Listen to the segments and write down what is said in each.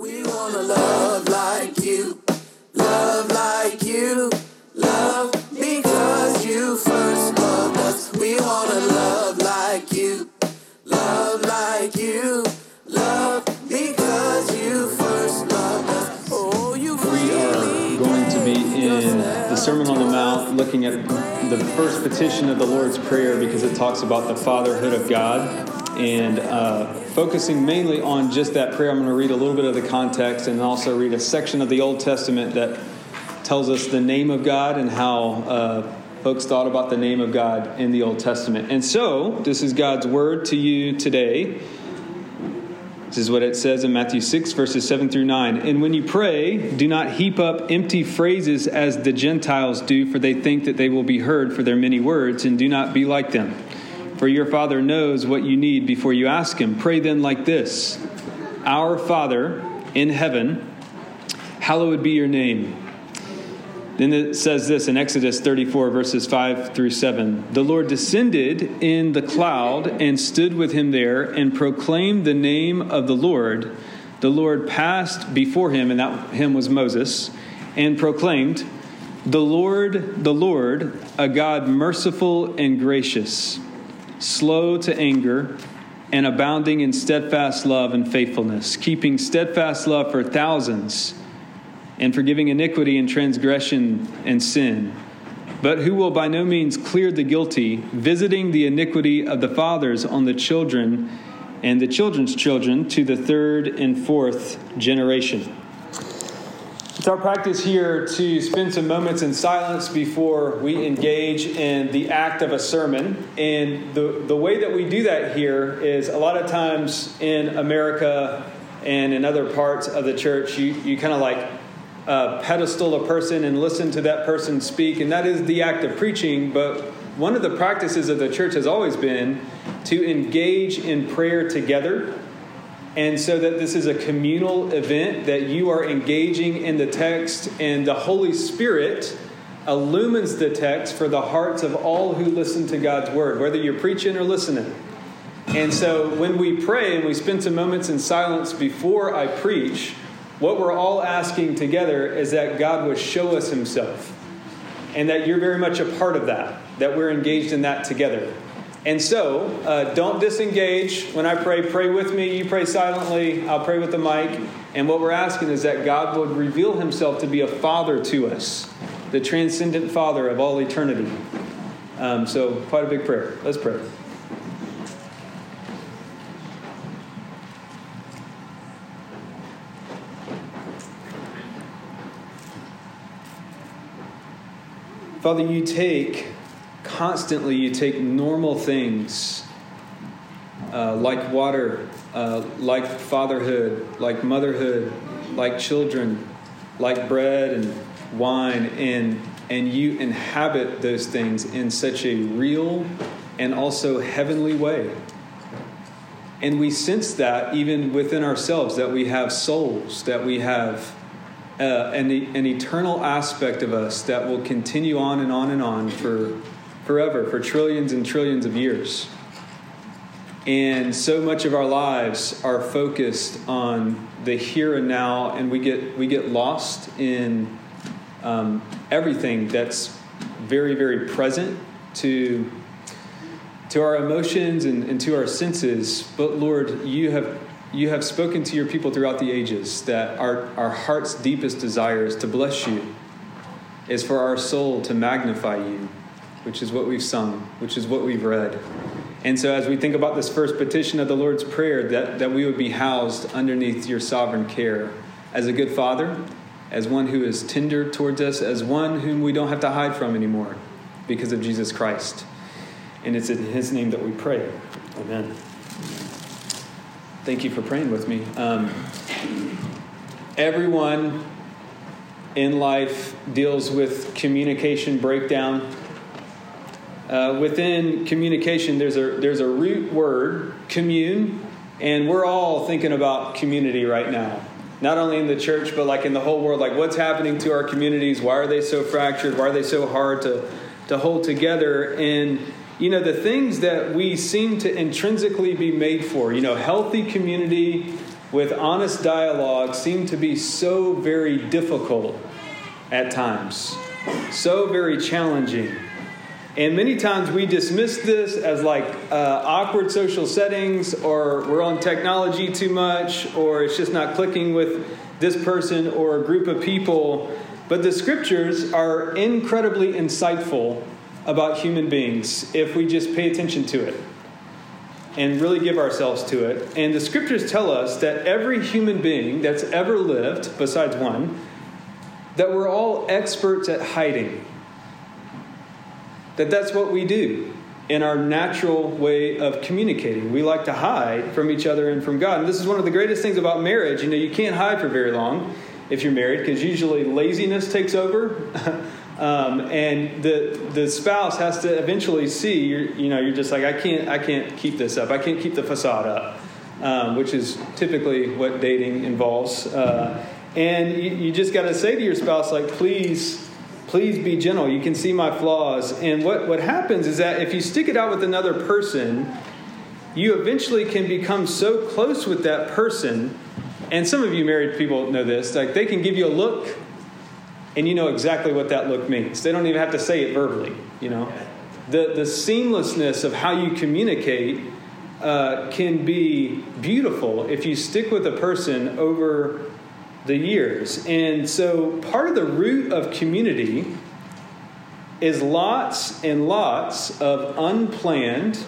We wanna love like you, love like you, love because you first loved us. We wanna love like you, love like you, love because you first loved us. Oh, you We are going to be in the Sermon on the Mount looking at the first petition of the Lord's Prayer because it talks about the fatherhood of God and uh, focusing mainly on just that prayer. I'm going to read a little bit of the context and also read a section of the Old Testament that tells us the name of God and how uh, folks thought about the name of God in the Old Testament. And so, this is God's word to you today. This is what it says in Matthew 6, verses 7 through 9. And when you pray, do not heap up empty phrases as the Gentiles do, for they think that they will be heard for their many words, and do not be like them. For your Father knows what you need before you ask Him. Pray then like this Our Father in heaven, hallowed be your name. Then it says this in Exodus 34, verses 5 through 7. The Lord descended in the cloud and stood with him there and proclaimed the name of the Lord. The Lord passed before him, and that him was Moses, and proclaimed, The Lord, the Lord, a God merciful and gracious, slow to anger, and abounding in steadfast love and faithfulness, keeping steadfast love for thousands and forgiving iniquity and transgression and sin, but who will by no means clear the guilty, visiting the iniquity of the fathers on the children and the children's children to the third and fourth generation. It's our practice here to spend some moments in silence before we engage in the act of a sermon. And the, the way that we do that here is a lot of times in America and in other parts of the church, you, you kind of like uh, pedestal a person and listen to that person speak, and that is the act of preaching. But one of the practices of the church has always been to engage in prayer together. And so that this is a communal event, that you are engaging in the text, and the Holy Spirit illumines the text for the hearts of all who listen to God's word, whether you're preaching or listening. And so when we pray and we spend some moments in silence before I preach, what we're all asking together is that God would show us Himself. And that you're very much a part of that, that we're engaged in that together. And so, uh, don't disengage. When I pray, pray with me. You pray silently. I'll pray with the mic. And what we're asking is that God would reveal Himself to be a Father to us, the transcendent Father of all eternity. Um, so, quite a big prayer. Let's pray. Father, you take constantly, you take normal things uh, like water, uh, like fatherhood, like motherhood, like children, like bread and wine, and, and you inhabit those things in such a real and also heavenly way. And we sense that even within ourselves, that we have souls, that we have uh, an, an eternal aspect of us that will continue on and on and on for forever, for trillions and trillions of years. And so much of our lives are focused on the here and now, and we get we get lost in um, everything that's very, very present to to our emotions and, and to our senses. But Lord, you have you have spoken to your people throughout the ages that our, our heart's deepest desire is to bless you, is for our soul to magnify you, which is what we've sung, which is what we've read. And so, as we think about this first petition of the Lord's Prayer, that, that we would be housed underneath your sovereign care as a good father, as one who is tender towards us, as one whom we don't have to hide from anymore because of Jesus Christ. And it's in his name that we pray. Amen. Thank you for praying with me. Um, everyone in life deals with communication breakdown. Uh, within communication, there's a there's a root word, commune, and we're all thinking about community right now. Not only in the church, but like in the whole world. Like, what's happening to our communities? Why are they so fractured? Why are they so hard to to hold together? And you know, the things that we seem to intrinsically be made for, you know, healthy community, with honest dialogue seem to be so very difficult at times, so very challenging. And many times we dismiss this as like uh, awkward social settings, or we're on technology too much, or it's just not clicking with this person or a group of people. But the scriptures are incredibly insightful about human beings if we just pay attention to it and really give ourselves to it. And the scriptures tell us that every human being that's ever lived, besides one, that we're all experts at hiding. That that's what we do in our natural way of communicating. We like to hide from each other and from God. And this is one of the greatest things about marriage. You know, you can't hide for very long if you're married because usually laziness takes over. Um, and the the spouse has to eventually see you're, you know you're just like I can't I can't keep this up I can't keep the facade up um, which is typically what dating involves uh, and you, you just got to say to your spouse like please please be gentle. You can see my flaws. And what what happens is that if you stick it out with another person you eventually can become so close with that person. And some of you married people know this. Like they can give you a look and you know exactly what that look means. They don't even have to say it verbally, you know. The, the seamlessness of how you communicate uh, can be beautiful if you stick with a person over the years. And so part of the root of community is lots and lots of unplanned,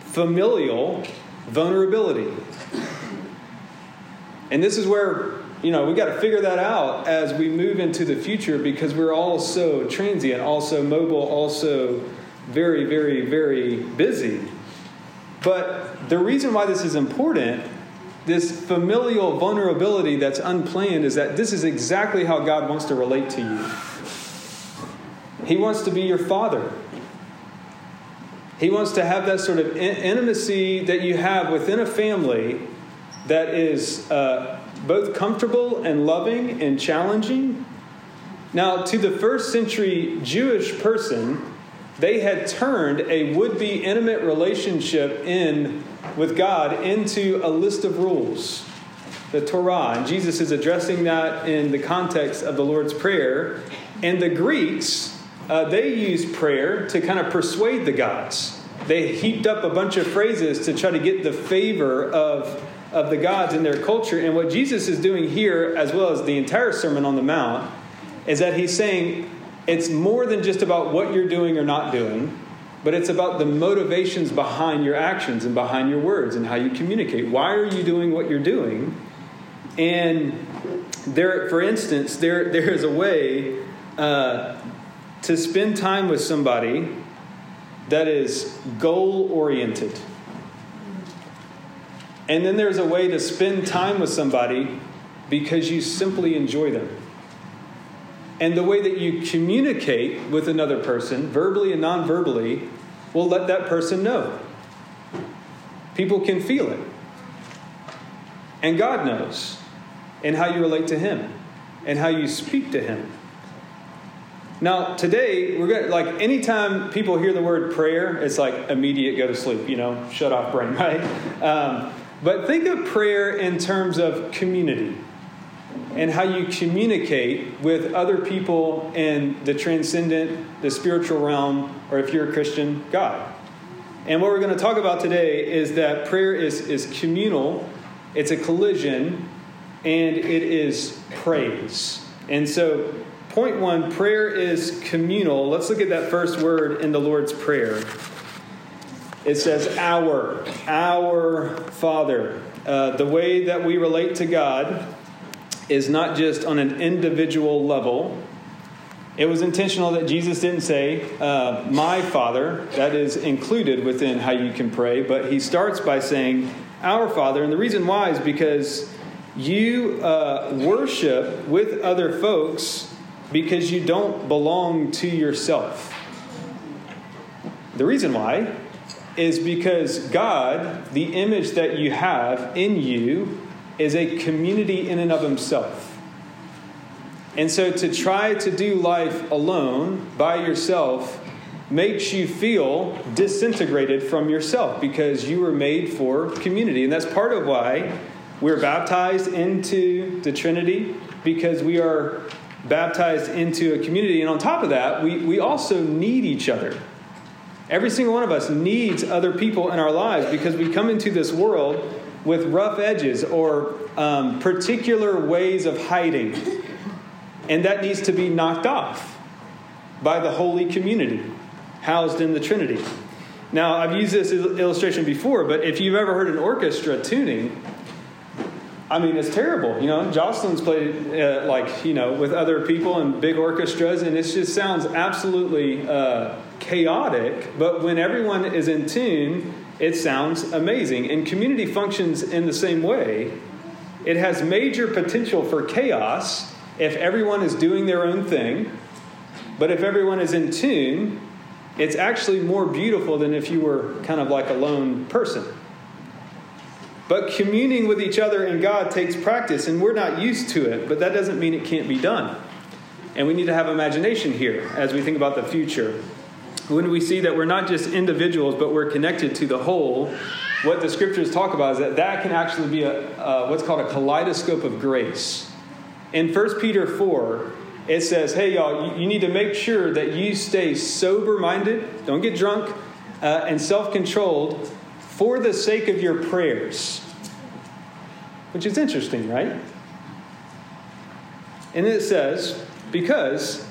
familial vulnerability. And this is where you know, we got to figure that out as we move into the future because we're all so transient, also mobile, also very, very, very busy. But the reason why this is important, this familial vulnerability that's unplanned, is that this is exactly how God wants to relate to you. He wants to be your father. He wants to have that sort of intimacy that you have within a family that is uh, both comfortable and loving and challenging. Now, to the first century Jewish person, they had turned a would be intimate relationship in with God into a list of rules, the Torah. And Jesus is addressing that in the context of the Lord's Prayer. And the Greeks, uh, they used prayer to kind of persuade the gods. They heaped up a bunch of phrases to try to get the favor of of the gods in their culture. And what Jesus is doing here, as well as the entire Sermon on the Mount, is that he's saying it's more than just about what you're doing or not doing, but it's about the motivations behind your actions and behind your words and how you communicate. Why are you doing what you're doing? And there, for instance, there, there is a way uh, to spend time with somebody that is goal oriented and then there's a way to spend time with somebody because you simply enjoy them. And the way that you communicate with another person, verbally and non verbally, will let that person know. People can feel it. And God knows. And how you relate to Him and how you speak to Him. Now, today, we're going to, like, anytime people hear the word prayer, it's like immediate go to sleep, you know, shut off brain, right? Um, but think of prayer in terms of community and how you communicate with other people in the transcendent, the spiritual realm, or if you're a Christian, God. And what we're going to talk about today is that prayer is, is communal, it's a collision, and it is praise. And so, point one prayer is communal. Let's look at that first word in the Lord's Prayer. It says, Our, our Father. Uh, the way that we relate to God is not just on an individual level. It was intentional that Jesus didn't say, uh, My Father. That is included within how you can pray. But he starts by saying, Our Father. And the reason why is because you uh, worship with other folks because you don't belong to yourself. The reason why is because God, the image that you have in you, is a community in and of himself. And so to try to do life alone by yourself makes you feel disintegrated from yourself because you were made for community. And that's part of why we're baptized into the Trinity because we are baptized into a community. And on top of that, we, we also need each other. Every single one of us needs other people in our lives because we come into this world with rough edges or um, particular ways of hiding. And that needs to be knocked off by the holy community housed in the Trinity. Now, I've used this illustration before, but if you've ever heard an orchestra tuning, I mean, it's terrible. You know, Jocelyn's played uh, like, you know, with other people and big orchestras, and it just sounds absolutely uh, chaotic. But when everyone is in tune, it sounds amazing. And community functions in the same way. It has major potential for chaos if everyone is doing their own thing. But if everyone is in tune, it's actually more beautiful than if you were kind of like a lone person. But communing with each other and God takes practice, and we're not used to it, but that doesn't mean it can't be done. And we need to have imagination here as we think about the future. When we see that we're not just individuals, but we're connected to the whole, what the scriptures talk about is that that can actually be a, uh, what's called a kaleidoscope of grace. In 1 Peter 4, it says, hey, y'all, you, need to make sure that you stay sober minded, don't get drunk, uh, and self controlled for the sake of your prayers. Which is interesting, right? And it says, because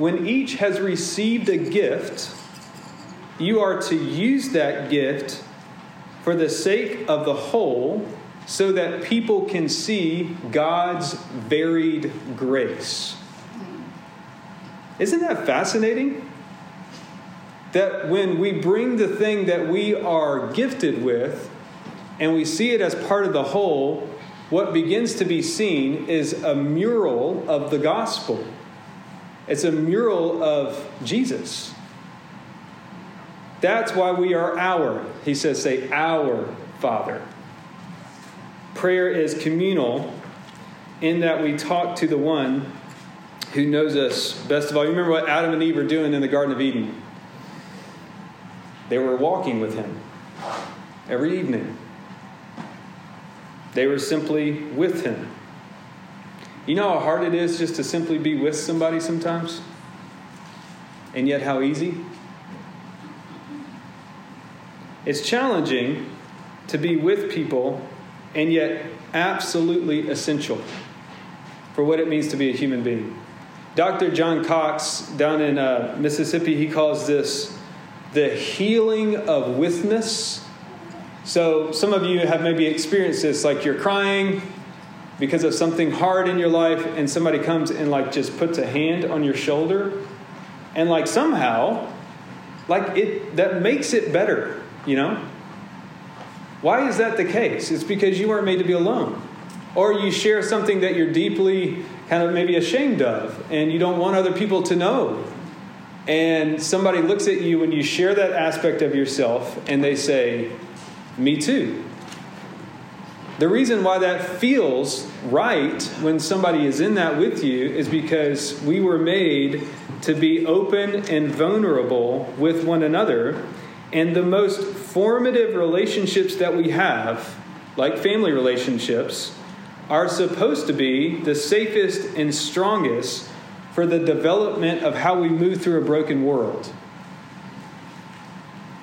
when each has received a gift, you are to use that gift for the sake of the whole so that people can see God's varied grace. Isn't that fascinating? That when we bring the thing that we are gifted with and we see it as part of the whole, what begins to be seen is a mural of the gospel. It's a mural of Jesus. That's why we are our, he says, say, our Father. Prayer is communal in that we talk to the one who knows us best of all. You remember what Adam and Eve were doing in the Garden of Eden? They were walking with him every evening. They were simply with him. You know how hard it is just to simply be with somebody sometimes? And yet, how easy? It's challenging to be with people and yet absolutely essential for what it means to be a human being. Dr. John Cox down in uh, Mississippi, he calls this the healing of withness. So, some of you have maybe experienced this, like you're crying because of something hard in your life, and somebody comes and like just puts a hand on your shoulder, and like somehow, like it that makes it better, you know? Why is that the case? It's because you weren't made to be alone. Or you share something that you're deeply kind of maybe ashamed of and you don't want other people to know. And somebody looks at you when you share that aspect of yourself and they say, Me too. The reason why that feels right when somebody is in that with you is because we were made to be open and vulnerable with one another. And the most formative relationships that we have, like family relationships, are supposed to be the safest and strongest for the development of how we move through a broken world.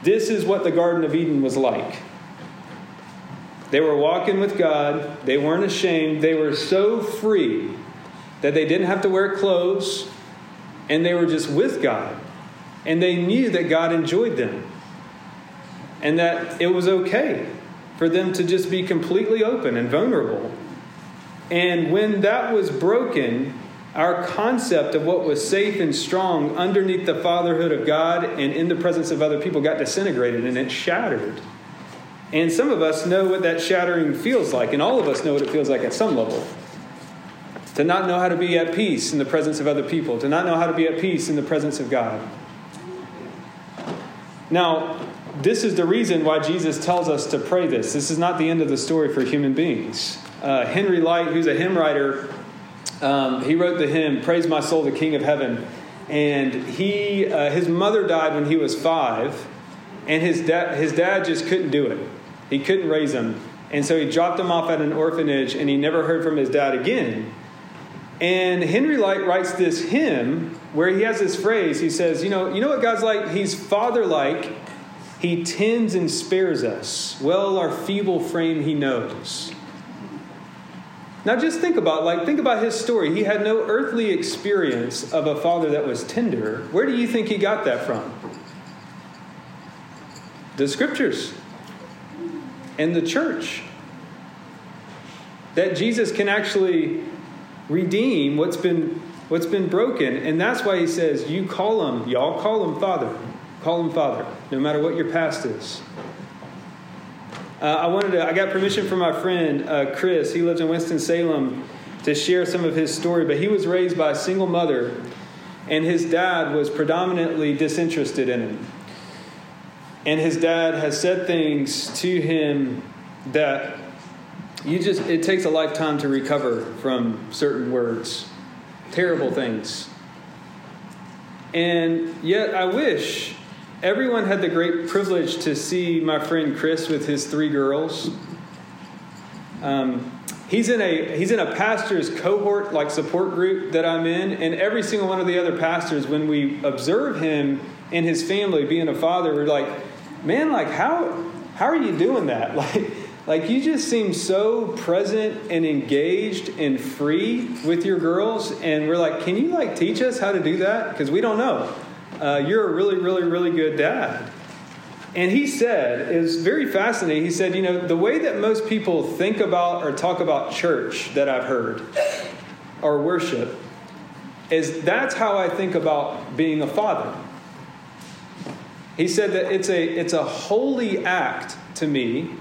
This is what the Garden of Eden was like. They were walking with God, they weren't ashamed, they were so free that they didn't have to wear clothes, and they were just with God. And they knew that God enjoyed them, and that it was okay for them to just be completely open and vulnerable and when that was broken, our concept of what was safe and strong underneath the fatherhood of God and in the presence of other people got disintegrated and it shattered. And some of us know what that shattering feels like, and all of us know what it feels like at some level. To not know how to be at peace in the presence of other people, to not know how to be at peace in the presence of God. Now, this is the reason why Jesus tells us to pray this. This is not the end of the story for human beings uh, Henry Lyte, who's a hymn writer, um, he wrote the hymn "Praise My Soul, the King of Heaven," and he uh, his mother died when he was five, and his dad his dad just couldn't do it. He couldn't raise him, And so he dropped him off at an orphanage and he never heard from his dad again. And Henry Lyte writes this hymn where he has this phrase. He says, You know, you know what God's like? He's father like. He tends and spares us. Well, our feeble frame he knows. Now just think about like think about his story. He had no earthly experience of a father that was tender. Where do you think he got that from? The scriptures and the church. That Jesus can actually redeem what's been what's been broken. And that's why he says, you call him, y'all call him Father. Call him Father, no matter what your past is. Uh, I wanted to, I got permission from my friend uh, Chris. He lives in Winston-Salem to share some of his story, but he was raised by a single mother, and his dad was predominantly disinterested in him. And his dad has said things to him that you just, it takes a lifetime to recover from certain words, terrible things. And yet, I wish everyone had the great privilege to see my friend Chris with his three girls. Um, he's in a he's in a pastor's cohort like support group that I'm in, and every single one of the other pastors, when we observe him and his family being a father, we're like, man, like how how are you doing that? Like like you just seem so present and engaged and free with your girls, and we're like, can you like teach us how to do that? Because we don't know uh, You're a really, really, really good dad. And he said, it was very fascinating. He said, You know, the way that most people think about or talk about church that I've heard or worship is that's how I think about being a father. He said that it's a, it's a holy act to me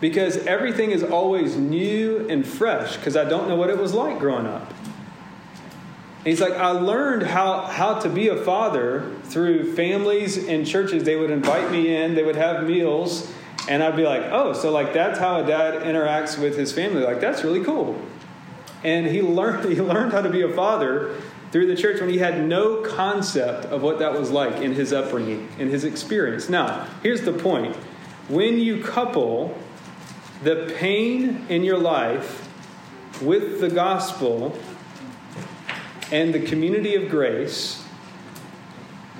because everything is always new and fresh because I don't know what it was like growing up. he's like, I learned how, how to be a father through families and churches. They would invite me in, they would have meals, and I'd be like, oh, so like that's how a dad interacts with his family. Like, that's really cool. And he learned, he learned how to be a father through the church when he had no concept of what that was like in his upbringing, in his experience. Now, here's the point when you couple the pain in your life with the gospel and the community of grace,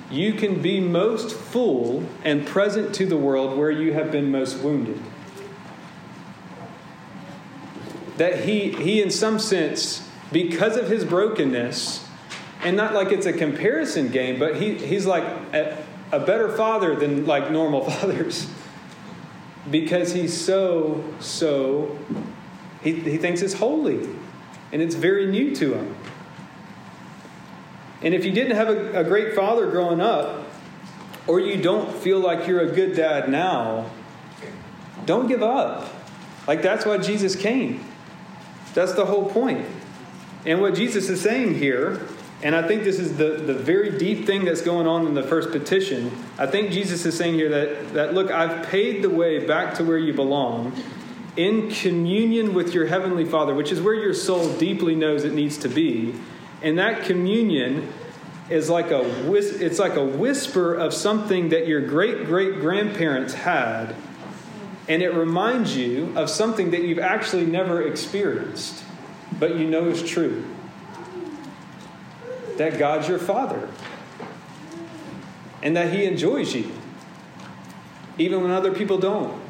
you can be most full and present to the world where you have been most wounded. That he, he in some sense, because of his brokenness, and not like it's a comparison game, but he, he's like a, a better father than like normal fathers. because he's so, so, he, he thinks it's holy and it's very new to him. And if you didn't have a, a great father growing up, or you don't feel like you're a good dad now, don't give up. Like that's why Jesus came. That's the whole point. And what Jesus is saying here, and I think this is the, the very deep thing that's going on in the first petition. I think Jesus is saying here that, that look, I've paid the way back to where you belong in communion with your heavenly Father, which is where your soul deeply knows it needs to be. And that communion is like a it's like a whisper of something that your great great grandparents had and it reminds you of something that you've actually never experienced but you know is true that God's your father and that he enjoys you even when other people don't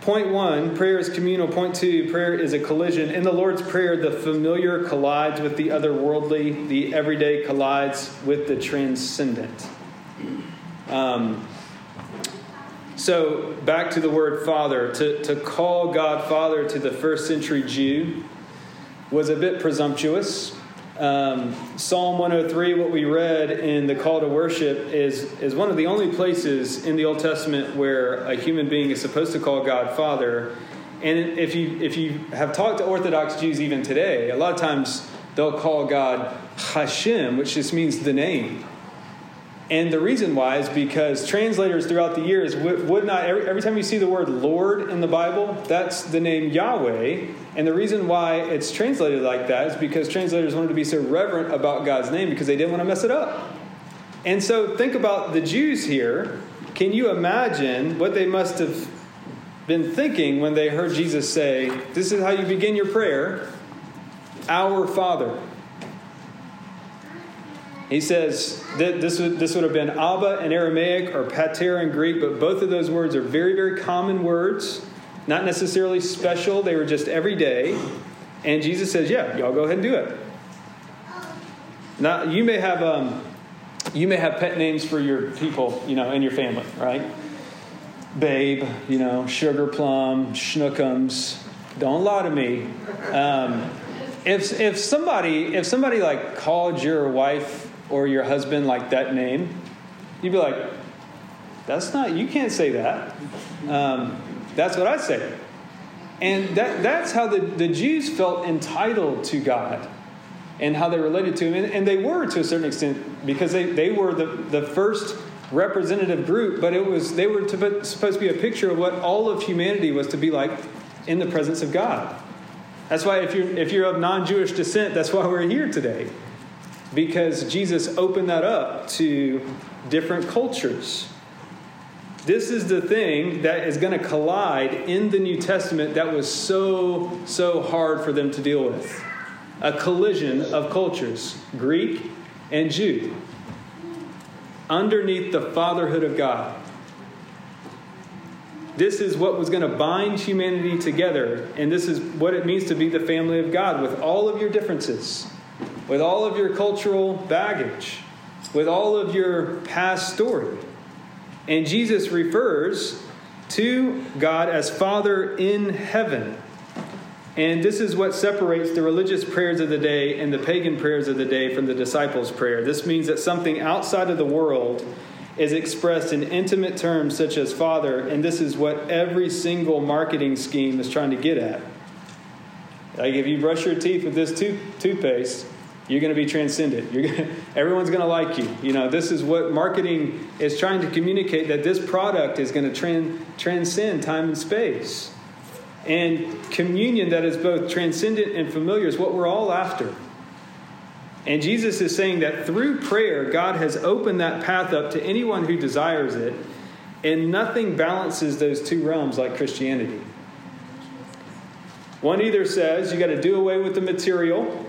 Point one, prayer is communal. Point two, prayer is a collision. In the Lord's Prayer, the familiar collides with the otherworldly, the everyday collides with the transcendent. Um, so, back to the word Father. To, to call God Father to the first century Jew was a bit presumptuous. Um, Psalm 103, what we read in the call to worship, is, is one of the only places in the Old Testament where a human being is supposed to call God Father. And if you, if you have talked to Orthodox Jews even today, a lot of times they'll call God Hashem, which just means the name. And the reason why is because translators throughout the years would, would not, every, every, time you see the word Lord in the Bible, that's the name Yahweh. And the reason why it's translated like that is because translators wanted to be so reverent about God's name because they didn't want to mess it up. And so think about the Jews here. can you imagine what they must have been thinking when they heard Jesus say, This is how you begin your prayer, Our Father? He says that this would, this would have been Abba in Aramaic or Pater in Greek, but both of those words are very, very common words, not necessarily special. They were just everyday. And Jesus says, Yeah, y'all go ahead and do it. Now, you may have. Um, you may have pet names for your people, you know, in your family, right? Babe, you know, Sugar Plum, Schnookums. Don't lie to me. Um, if if somebody if somebody like called your wife or your husband like that name, you'd be like, "That's not. You can't say that." Um, that's what I say. And that, that's how the, the Jews felt entitled to God and how they related to him. And, and, they were to a certain extent because they, they were the, the first representative group, but it was they were to, supposed to be a picture of what all of humanity was to be like in the presence of God. That's why if you're, if you're of non-Jewish descent, that's why we're here today. Because Jesus opened that up to different cultures. This is the thing that is going to collide in the New Testament that was so, so hard for them to deal with a collision of cultures Greek and Jew underneath the fatherhood of God. This is what was going to bind humanity together, and this is what it means to be the family of God with all of your differences, with all of your cultural baggage, with all of your past story. And Jesus refers to God as Father in heaven. And this is what separates the religious prayers of the day and the pagan prayers of the day from the disciples' prayer. This means that something outside of the world is expressed in intimate terms such as Father, and this is what every single marketing scheme is trying to get at. Like if you brush your teeth with this tooth, toothpaste, you're going to be transcendent. You're going to, everyone's going to like you. You know, this is what marketing is trying to communicate that this product is going to tran, transcend time and space. And communion that is both transcendent and familiar is what we're all after. And Jesus is saying that through prayer, God has opened that path up to anyone who desires it, and nothing balances those two realms like Christianity. One either says you got to do away with the material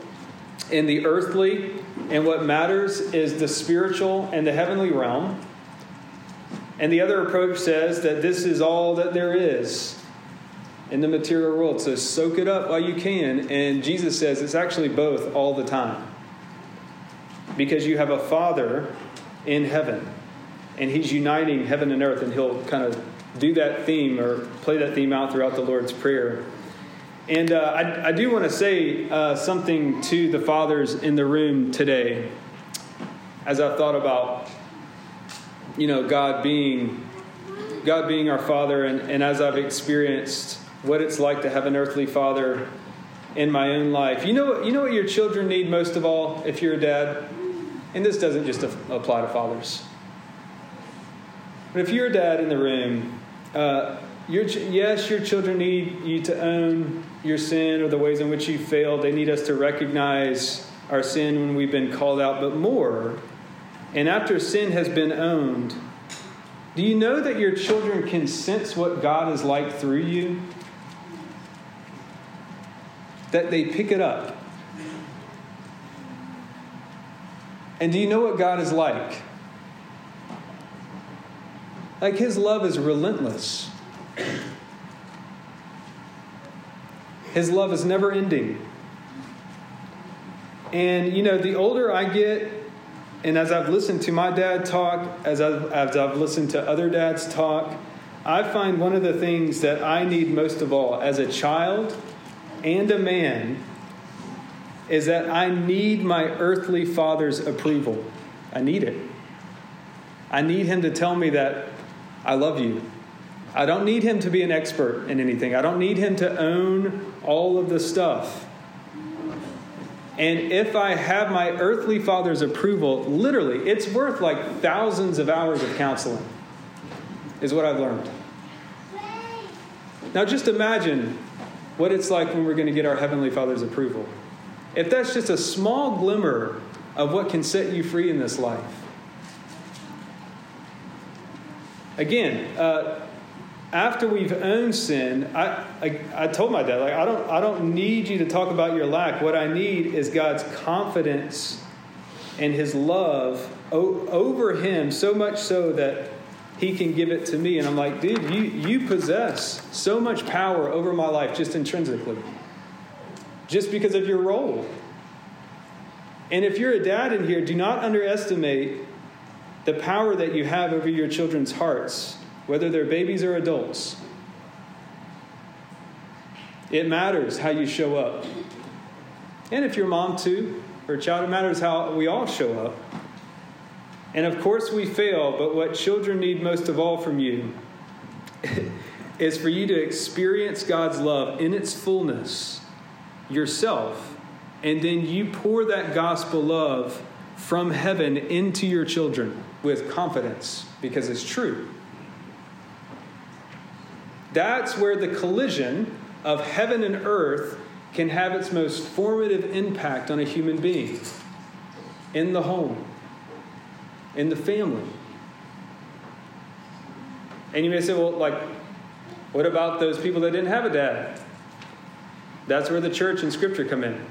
and the earthly, and what matters is the spiritual and the heavenly realm. And the other approach says that this is all that there is in the material world. So soak it up while you can. And Jesus says it's actually both all the time. Because you have a Father in heaven, and He's uniting heaven and earth, and He'll kind of do that theme or play that theme out throughout the Lord's Prayer. And uh, I, I, do want to say uh, something to the fathers in the room today as I've thought about, you know, God being God being our Father, and, and as I've experienced what it's like to have an earthly father in my own life. You know, you know what your children need most of all if you're a dad? And this doesn't just apply to fathers. But if you're a dad in the room, uh, your, yes, your children need you to own your sin or the ways in which you failed. They need us to recognize our sin when we've been called out, but more. And after sin has been owned, do you know that your children can sense what God is like through you? that they pick it up. And do you know what God is like? Like His love is relentless. His love is never ending. And you know, the older I get, and as I've listened to my dad talk, as I've, as I've listened to other dads talk, I find one of the things that I need most of all as a child and a man is that I need my earthly father's approval. I need it. I need him to tell me that I love you. I don't need him to be an expert in anything. I don't need him to own all of the stuff. And if I have my earthly father's approval, literally, it's worth like thousands of hours of counseling, is what I've learned. Now, just imagine what it's like when we're going to get our Heavenly Father's approval. If that's just a small glimmer of what can set you free in this life. again, uh, after we've owned sin, I, I, I told my dad, like, I don't, I don't need you to talk about your lack. What I need is God's confidence and his love o- over him, so much so that he can give it to me. And I'm like, dude, you, you possess so much power over my life just intrinsically, just because of your role. And if you're a dad in here, do not underestimate the power that you have over your children's hearts whether they're babies or adults. It matters how you show up. And if you're mom too, or child, it matters how we all show up. And of course, we fail, but what children need most of all from you is for you to experience God's love in its fullness yourself, and then you pour that gospel love from heaven into your children with confidence because it's true. That's where the collision of heaven and earth can have its most formative impact on a human being in the home, in the family. And you may say, well, like, what about those people that didn't have a dad? That's where the church and scripture come in.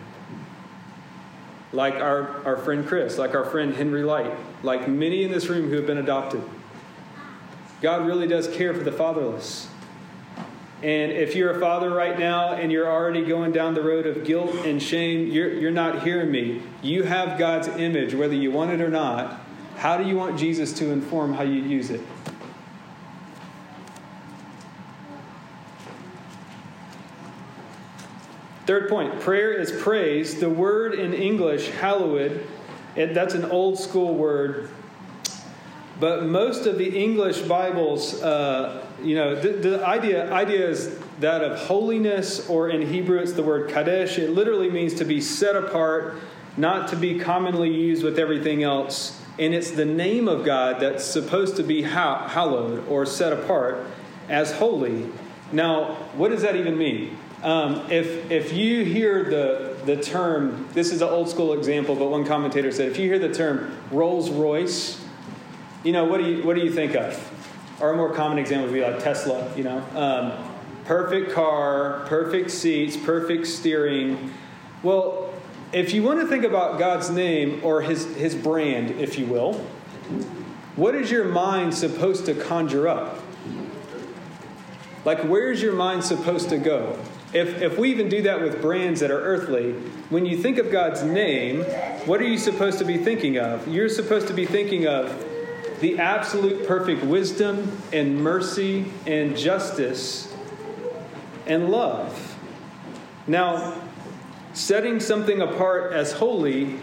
Like our, our friend Chris, like our friend Henry Lyte, like many in this room who have been adopted. God really does care for the fatherless. And if you're a father right now and you're already going down the road of guilt and shame, you're, you're not hearing me. You have God's image, whether you want it or not. How do you want Jesus to inform how you use it? Third point prayer is praise. The word in English, hallowed, that's an old school word but most of the English Bibles, uh, you know, the, the, idea, idea is that of holiness, or in Hebrew it's the word kadesh. It literally means to be set apart, not to be commonly used with everything else. And it's the name of God that's supposed to be hallowed or set apart as holy. Now, what does that even mean? Um, if, if you hear the, the term, this is an old school example, but one commentator said, if you hear the term Rolls Royce, you know, what do you, what do you think of? Or a more common example would be like Tesla, you know. Um, perfect car, perfect seats, perfect steering. Well, if you want to think about God's name or his, his brand, if you will, what is your mind supposed to conjure up? Like, where's your mind supposed to go? If, if we even do that with brands that are earthly, when you think of God's name, what are you supposed to be thinking of? You're supposed to be thinking of the absolute perfect wisdom and mercy and justice and love. Now, setting something apart as holy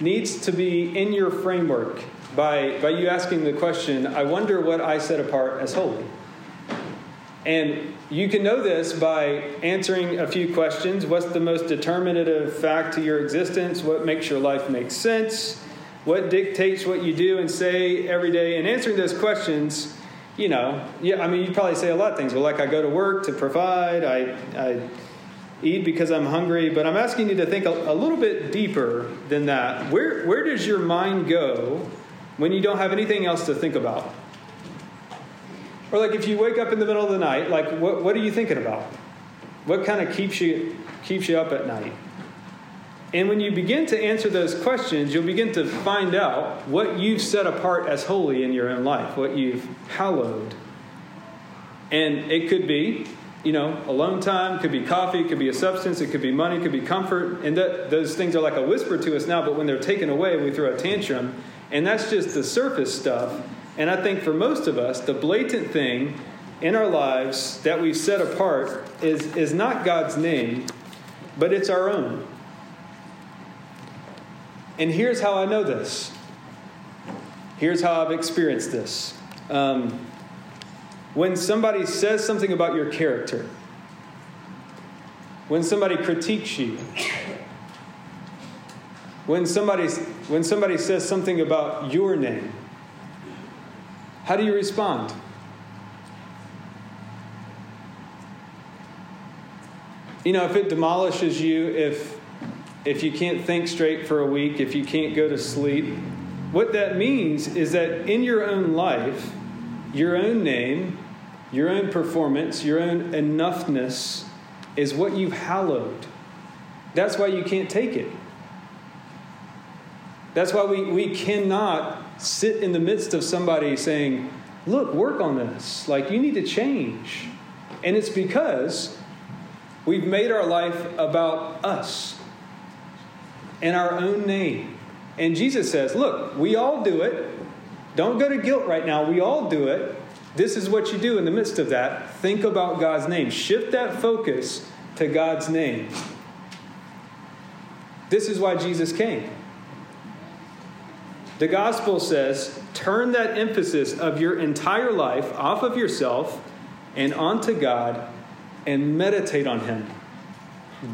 needs to be in your framework by, by you asking the question, I wonder what I set apart as holy. And you can know this by answering a few questions. What's the most determinative fact to your existence? What makes your life make sense? What dictates what you do and say every day. And answering those questions you know yeah i mean you probably say a lot of things. Well like i go to work to provide i, I eat because i'm hungry. But i'm asking you to think a, a little bit deeper than that. Where, where does your mind go when you don't have anything else to think about? Or like if you wake up in the middle of the night like what, what are you thinking about? What kind of keeps you keeps you up at night and when you begin to answer those questions, you'll begin to find out what you've set apart as holy in your own life, what you've hallowed. And it could be, you know, alone time, could be coffee, it could be a substance, it could be money, it could be comfort. And that, those things are like a whisper to us now, but when they're taken away, we throw a tantrum. And that's just the surface stuff. And I think for most of us, the blatant thing in our lives that we've set apart is, is not God's name, but it's our own. And here's how I know this. Here's how I've experienced this. Um, when somebody says something about your character, when somebody critiques you, when somebody, when somebody says something about your name, how do you respond? You know, if it demolishes you, if if you can't think straight for a week, if you can't go to sleep, what that means is that in your own life, your own name, your own performance, your own enoughness is what you've hallowed. That's why you can't take it. That's why we, we cannot sit in the midst of somebody saying, Look, work on this. Like, you need to change. And it's because we've made our life about us and our own name. And Jesus says, Look, we all do it. Don't go to guilt right now. We all do it. This is what you do in the midst of that. Think about God's name. Shift that focus to God's name. This is why Jesus came. The gospel says turn that emphasis of your entire life off of yourself and onto God and meditate on Him.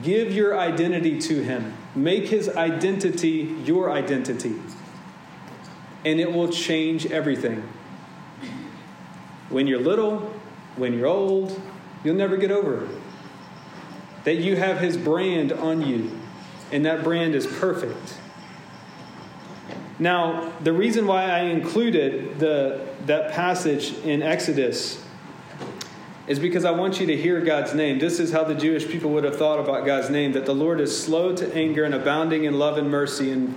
Give your identity to Him. Make His identity your identity. And it will change everything. When you're little, when you're old, you'll never get over it. That you have His brand on you, and that brand is perfect. Now, the reason why I included the, that passage in Exodus is because I want you to hear God's name. This is how the Jewish people would have thought about God's name that the Lord is slow to anger and abounding in love and mercy and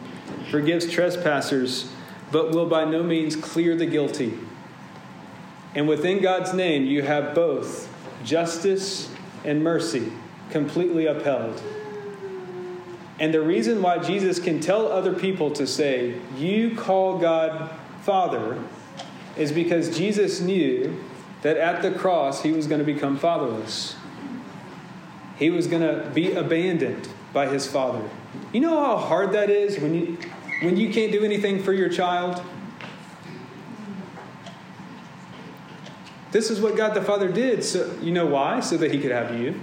forgives trespassers, but will by no means clear the guilty. And within God's name, you have both justice and mercy completely upheld. And the reason why Jesus can tell other people to say, You call God Father, is because Jesus knew that at the cross he was going to become fatherless. He was going to be abandoned by his father. You know how hard that is when you, when you can't do anything for your child? This is what God the Father did. So you know why? So that he could have you.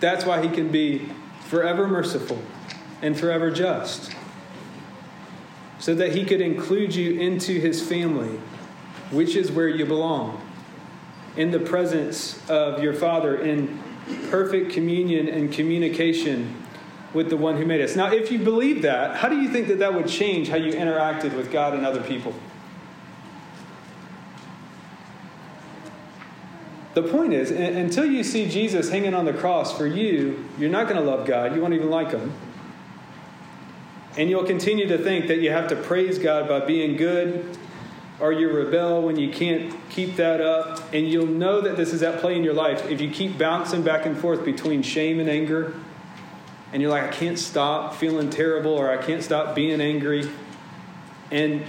That's why he can be forever merciful and forever just, so that he could include you into his family, which is where you belong, in the presence of your Father, in perfect communion and communication with the one who made us. Now, if you believe that, how do you think that that would change how you interacted with God and other people? The point is, until you see Jesus hanging on the cross for you, you're not going to love God. You won't even like Him. And you'll continue to think that you have to praise God by being good, or you rebel when you can't keep that up. And you'll know that this is at play in your life if you keep bouncing back and forth between shame and anger. And you're like, I can't stop feeling terrible, or I can't stop being angry. And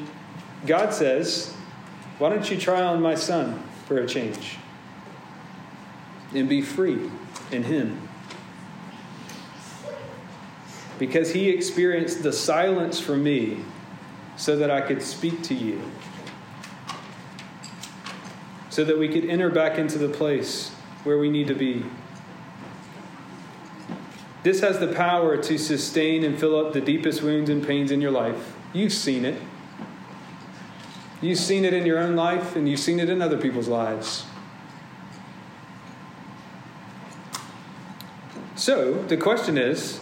God says, Why don't you try on my son for a change? and be free in Him. Because He experienced the silence for me so that I could speak to you, so that we could enter back into the place where we need to be. This has the power to sustain and fill up the deepest wounds and pains in your life. You've seen it. You've seen it in your own life, and you've seen it in other people's lives. So the question is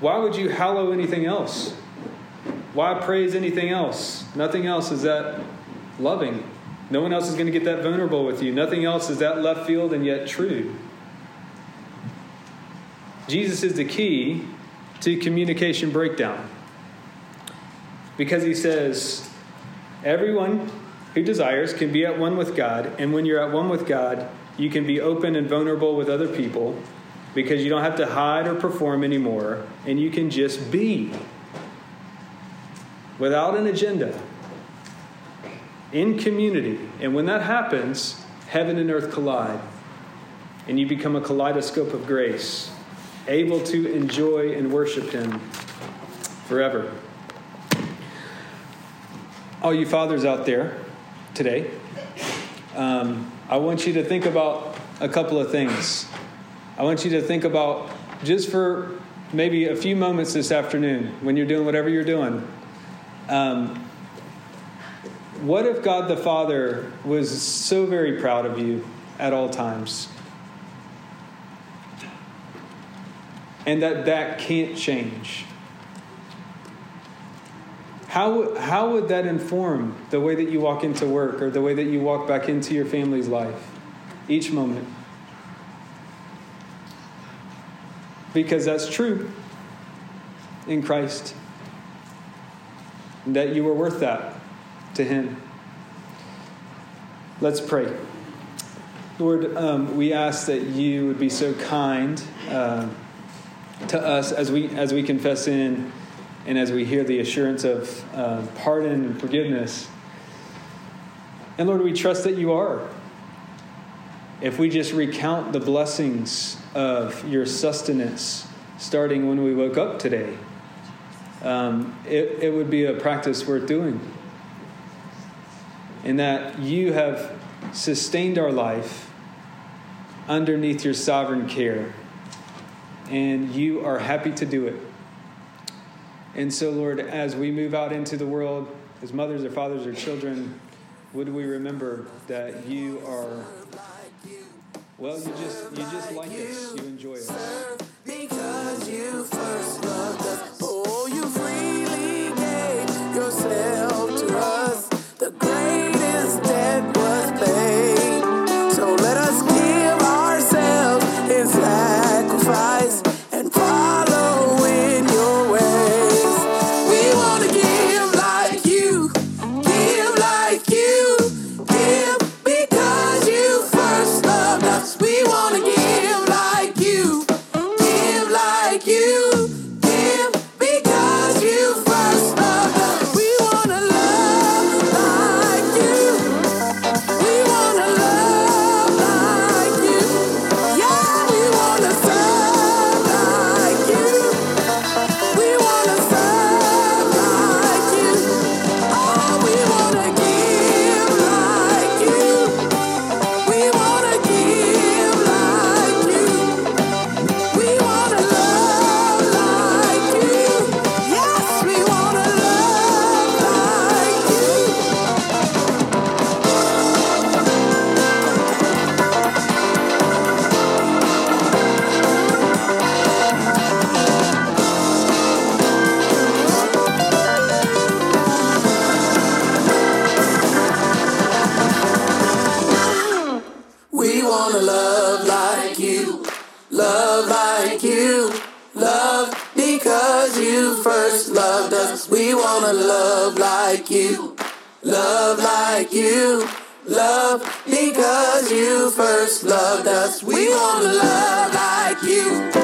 why would you hallow anything else? Why praise anything else? Nothing else is that loving. No one else is going to get that vulnerable with you. Nothing else is that left field and yet true. Jesus is the key to communication breakdown. Because he says, everyone who desires can be at one with God, and when you're at one with God, you can be open and vulnerable with other people because you don't have to hide or perform anymore, and you can just be without an agenda in community. And when that happens, heaven and earth collide, and you become a kaleidoscope of grace, able to enjoy and worship Him forever. All you fathers out there today, um, I want you to think about a couple of things. I want you to think about just for maybe a few moments this afternoon when you're doing whatever you're doing. Um, what if God the Father was so very proud of you at all times? And that that can't change. how, how would that inform the way that you walk into work or the way that you walk back into your family's life each moment? Because that's true in Christ. That you were worth that to Him. Let's pray. Lord, um, we ask that you would be so kind uh, to us as we as we confess in and as we hear the assurance of uh, pardon and forgiveness. And Lord, we trust that you are. If we just recount the blessings of your sustenance starting when we woke up today, um, it, it would be a practice worth doing. In that you have sustained our life underneath your sovereign care, and you are happy to do it. And so, Lord, as we move out into the world, as mothers or fathers or children, would we remember that you are, well, you just, you just like us, you enjoy us. Because you first loved us. us. We wanna love like you.